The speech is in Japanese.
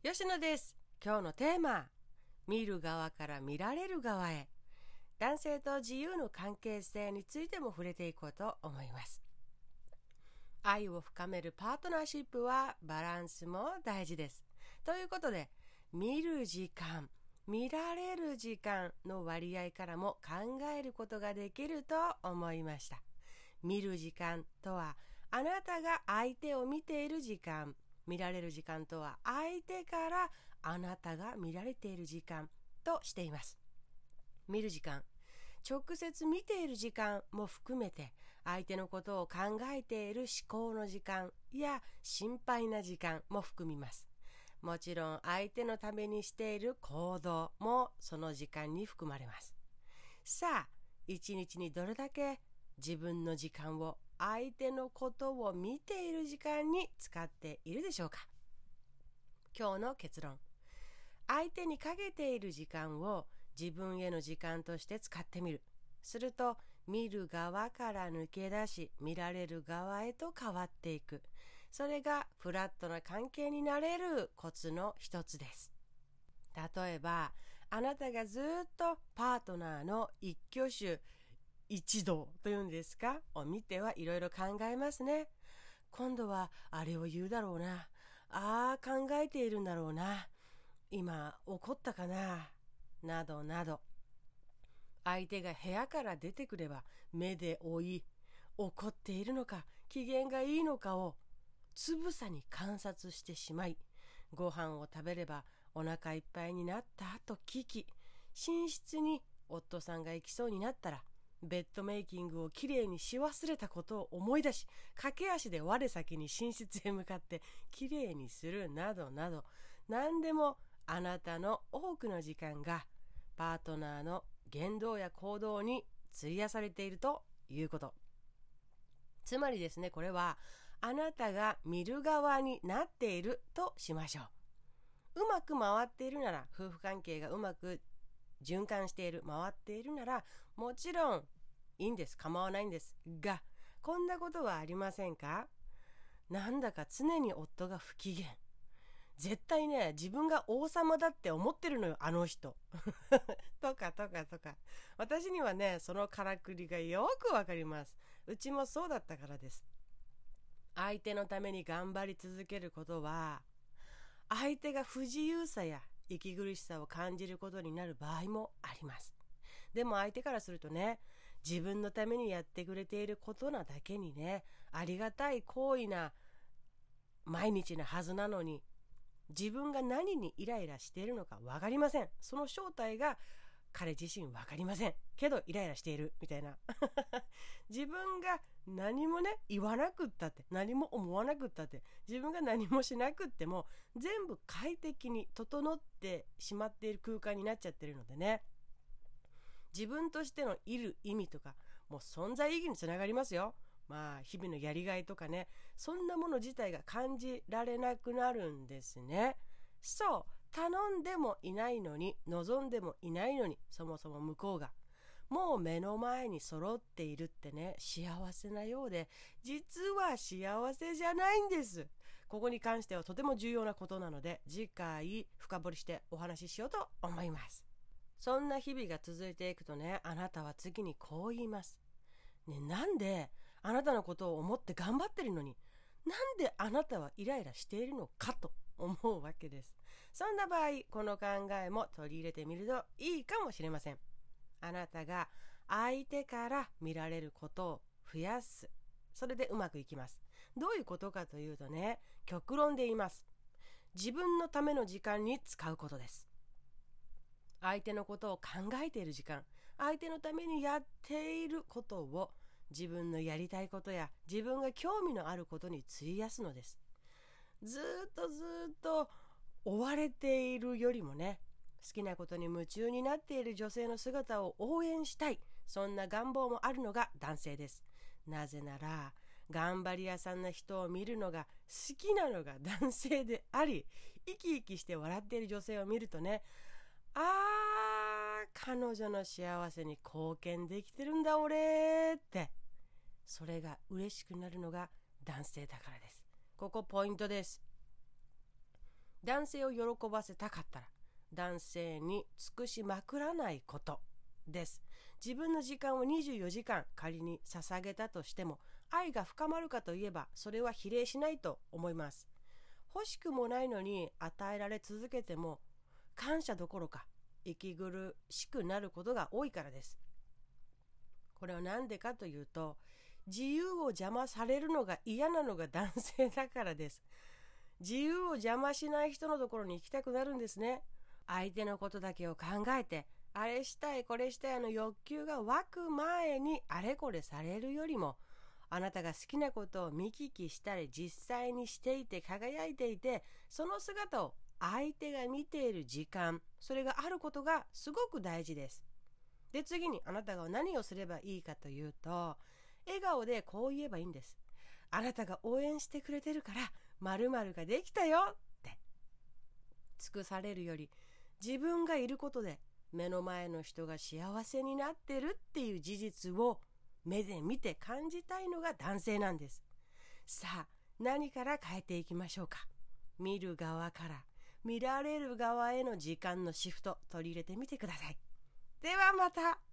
吉野です。今日のテーマ見る側から見られる側へ。男性と自由の関係性についても触れていこうと思います。愛を深めるパートナーシップはバランスも大事です。ということで見る時間見られる時間の割合からも考えることができると思いました。見る時間とはあなたが相手を見ている時間。見られる時間とは相手からあなたが見られている時間としています。見る時間。直接見ている時間も含めて相手のことを考えている思考の時間や心配な時間も含みます。もちろん相手のためにしている行動もその時間に含まれます。さあ一日にどれだけ自分の時間を相手のことを見ている時間に使っているでしょうか？今日の結論。相手にかけている時間を自分への時間として使ってみる。すると見る側から抜け出し見られる側へと変わっていく。それがフラットな関係になれるコツの一つです。例えばあなたがずっとパートナーの一挙手一度というんですか？を見てはいろいろ考えますね。今度はあれを言うだろうな。ああ考えているんだろうな。今怒ったかな？などなど。相手が部屋から出てくれば目で追い、怒っているのか機嫌がいいのかをつぶさに観察してしまい、ご飯を食べればお腹いっぱいになったと聞き、寝室に夫さんが行きそうになったらベッドメイキングをきれいにし忘れたことを思い出し、駆け足で我先に寝室へ向かってきれいにするなどなど、何でもあなたの多くの時間がパートナーの言動や行動に費やされているということ。つまりですね、これはあなたが見る側になっているとしましょう。うまく回っているなら夫婦関係がうまく循環している回っているならもちろんいいんです。構わないんです。がこんなことはありませんか？なんだか常に夫が不機嫌。絶対ね自分が王様だって思ってるのよあの人。とかとかとか。私にはねそのからくりがよくわかります。うちもそうだったからです。相手のために頑張り続けることは相手が不自由さや息苦しさを感じることになる場合もあります。でも相手からするとね、自分のためにやってくれていることなだけにね、ありがたい行為な毎日なはずなのに、自分が何にイライラしているのか分かりません。その正体が彼自身分かりません。けどイライラしているみたいな。自分が何もね、言わなくったって、何も思わなくったって、自分が何もしなくっても、全部快適に整ってしまっている空間になっちゃってるのでね。自分としてのいる意味とか、もう存在意義につながりますよ。まあ、日々のやりがいとかね、そんなもの自体が感じられなくなるんですね。そう。頼んでもいないのに望んでもいないのにそもそも向こうがもう目の前に揃っているってね幸せなようで実は幸せじゃないんです。ここに関してはとても重要なことなので次回深掘りしてお話ししようと思います。そんな日々が続いていくとねあなたは次にこう言います。ねなんであなたのことを思って頑張ってるのになんであなたはイライラしているのかと。思うわけです。そんな場合この考えも取り入れてみるといいかもしれません。あなたが相手から見られることを増やす。それでうまくいきます。どういうことかというとね極論で言います。自分のための時間に使うことです。相手のことを考えている時間。相手のためにやっていることを自分のやりたいことや自分が興味のあることに費やすのです。ずっとずっと追われているよりもね好きなことに夢中になっている女性の姿を応援したい。そんな願望もあるのが男性です。なぜなら頑張り屋さんな人を見るのが好きなのが男性であり生き生きして笑っている女性を見るとねあー彼女の幸せに貢献できてるんだ俺って。それが嬉しくなるのが男性だからです。ここポイントです。男性を喜ばせたかったら男性に尽くしまくらないことです。自分の時間を24時間仮に捧げたとしても愛が深まるかといえばそれは比例しないと思います。欲しくもないのに与えられ続けても感謝どころか息苦しくなることが多いからです。これは何でかというと自由を邪魔されるのが嫌なのが男性だからです。自由を邪魔しない人のところに行きたくなるんですね。相手のことだけを考えてあれしたいこれしたいの欲求が湧く前にあれこれされるよりもあなたが好きなことを見聞きしたり実際にしていて輝いていてその姿を相手が見ている時間それがあることがすごく大事です。で次にあなたが何をすればいいかというと笑顔でこう言えばいいんです。あなたが応援してくれてるから〇〇ができたよって。尽くされるより自分がいることで目の前の人が幸せになってるっていう事実を目で見て感じたいのが男性なんです。さあ何から変えていきましょうか。見る側から見られる側への時間のシフト取り入れてみてください。ではまた。